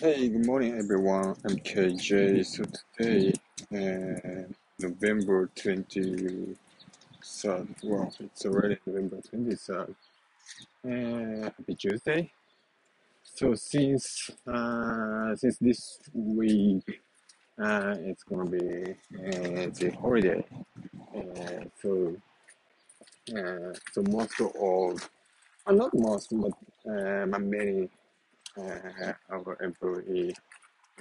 Hey, good morning, everyone. I'm KJ. So today, uh, November 23rd. Well, it's already November 23rd. Uh, happy Tuesday. So since uh, since this week, uh, it's gonna be uh, the holiday. Uh, so uh, so most of, uh, not most, but uh, many our employee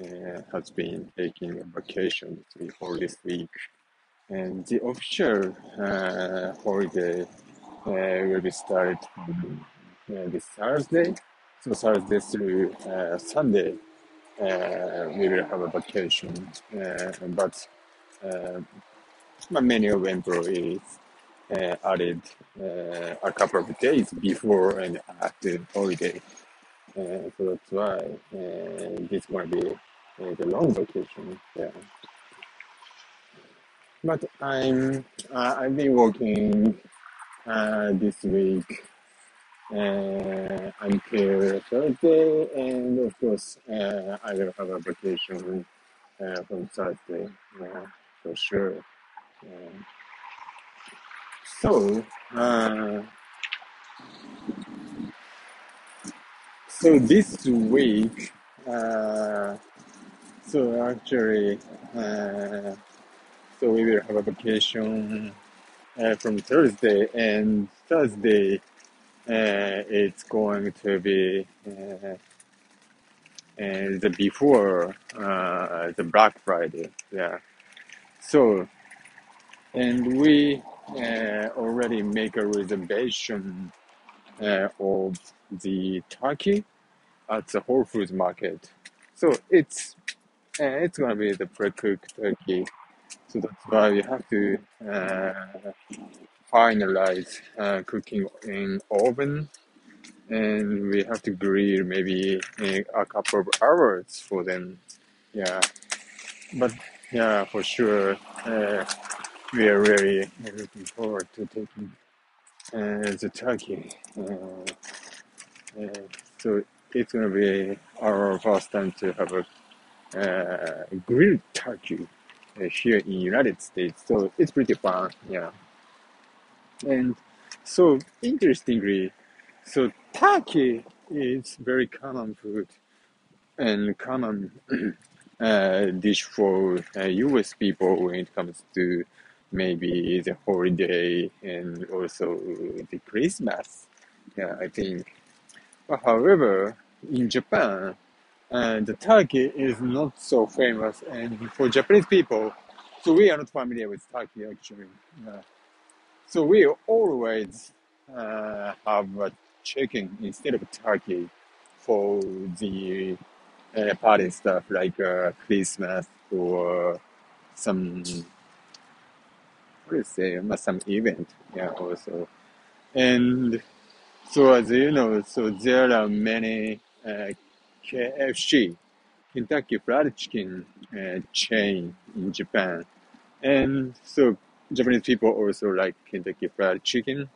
uh, has been taking a vacation for this week. And the official uh, holiday uh, will be started uh, this Thursday. So Thursday through uh, Sunday, uh, we will have a vacation. Uh, but uh, many of employees uh, added uh, a couple of days before and after holiday. So that's why this might be uh, the long vacation. Yeah. But I'm uh, I've been working uh, this week uh, until Thursday, and of course uh, I will have a vacation uh, from Thursday for sure. So so this week, uh, so actually, uh, so we will have a vacation uh, from Thursday, and Thursday uh, it's going to be uh, uh, the before the Black Friday. Yeah. So, and we already make a reservation of the turkey at the Whole Foods market. So it's uh, it's gonna be the pre-cooked turkey. So that's why we have to uh, finalize uh, cooking in oven and we have to grill maybe a, a couple of hours for them yeah but yeah for sure uh, we are really looking forward to taking the turkey so it's gonna be our first time to have a uh, grilled turkey uh, here in United States so it's pretty fun yeah and so interestingly So Turkey is very common food and common uh, dish for uh, U.S. people when it comes to maybe the holiday and also the Christmas. Yeah, I think. But however, in Japan, uh, the turkey is not so famous, and for Japanese people, so we are not familiar with turkey actually. So we always uh, have a chicken instead of turkey for the uh, party stuff like uh, Christmas or some what do you say, uh, some event. Yeah, also. And so as you know, so there are many KFC, Kentucky Fried Chicken uh, chain in Japan, and so Japanese people also like Kentucky Fried Chicken,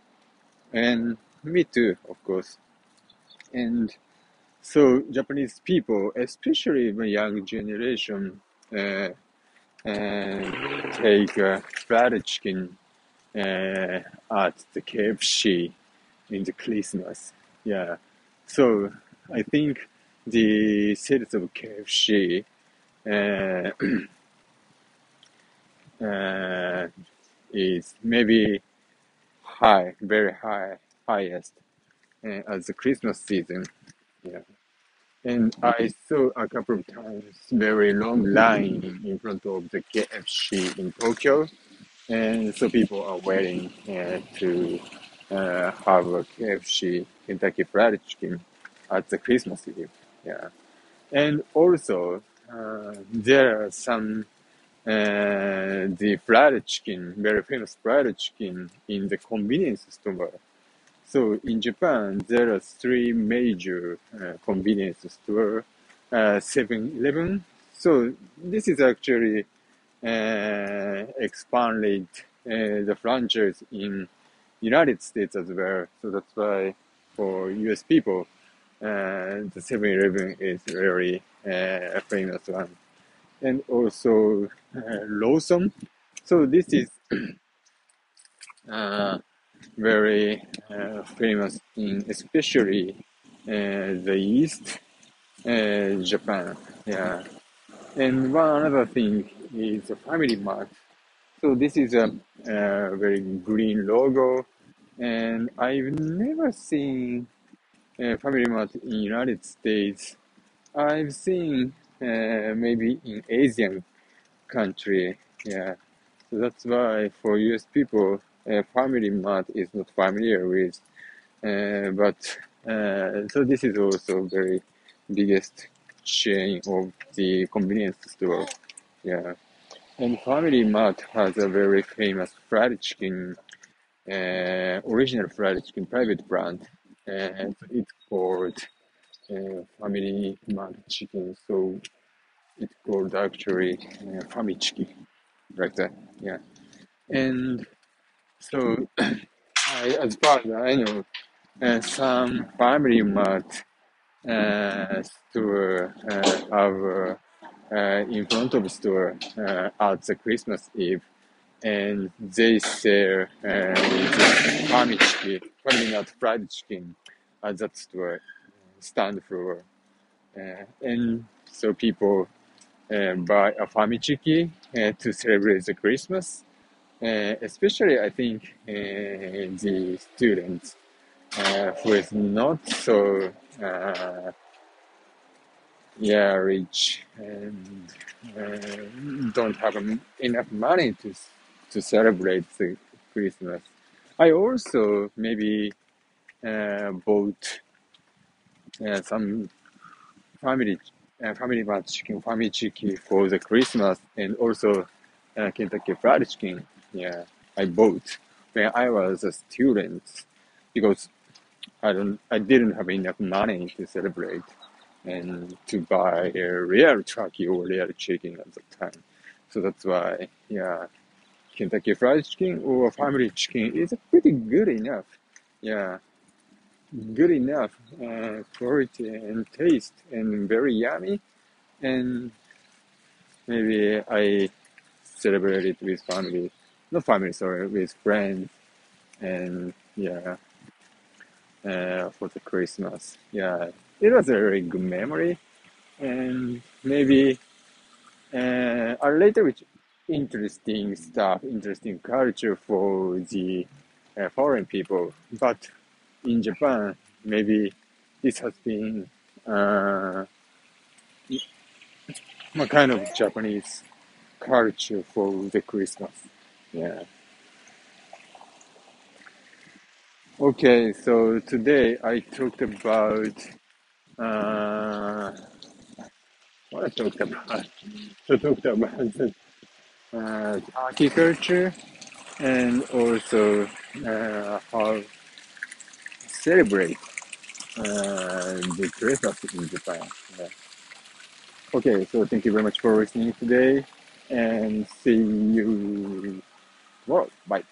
and me too, of course. And so Japanese people, especially the young generation, uh, uh, take uh, fried chicken uh, at the KFC in the Christmas. Yeah. So I think the sales of KFC uh, uh, is maybe high, very high, highest uh, as the Christmas season. Yeah. And I saw a couple of times very long line in front of the KFC in Tokyo, and so people are waiting uh, to uh, have a KFC Kentucky Fried Chicken at the Christmas Eve. Yeah, and also uh, there are some uh, the fried chicken, very famous fried chicken in the convenience store. So in Japan, there are three major uh, convenience store, uh, 7-Eleven. So this is actually uh, expanded uh, the franchise in United States as well. So that's why for US people, uh, the 7-Eleven is very uh, famous one. And also uh, Lawson. So this is uh, very uh, famous in especially uh, the East Japan. Yeah. And one another thing is a Family Mart. So this is a, a very green logo, and I've never seen a Family Mart in United States. I've seen uh, maybe in Asian country. Yeah. So that's why for US people, uh, Family Mart is not familiar with. Uh, but uh, so this is also very biggest chain of the convenience store. Yeah. And Family Mart has a very famous fried chicken, uh, original fried chicken private brand. And it's called uh, Family Mart Chicken. So it's called actually uh, Famichiki, like that. Yeah. And so, I, as far as I know, uh, some Family Mart uh, store uh, have uh, in front of store uh, at the Christmas Eve, and they sell uh, the famichiki, Family Mart fried chicken at that store stand for. uh, and so people uh, buy a famichiki uh, to celebrate the Christmas. Uh, especially, I think uh, the students uh, who is not so uh, yeah rich and uh, don't have enough money to to celebrate the Christmas. I also maybe uh, bought uh, some family uh, family mart chicken, family chicken for the Christmas, and also uh, Kentucky Fried Chicken. Yeah, I bought when I was a student because I don't I didn't have enough money to celebrate and to buy a real turkey or real chicken at the time. So that's why, yeah, Kentucky Fried Chicken or Family Chicken is pretty good enough. Yeah, good enough uh, quality and taste and very yummy. And maybe I celebrate it with family, not family, sorry, with friends. And yeah, uh, for the Christmas. Yeah, it was a very good memory. And maybe uh, little bit interesting stuff, interesting culture for the uh, foreign people. But in Japan, maybe this has been uh, a kind of Japanese culture for the Christmas. Yeah. Okay, so today I talked about uh, what I talked about. I talked about uh, Turkey culture and also uh, how celebrate uh, the Christmas in Japan. Yeah. Okay, so thank you very much for listening today and see you tomorrow. Bye.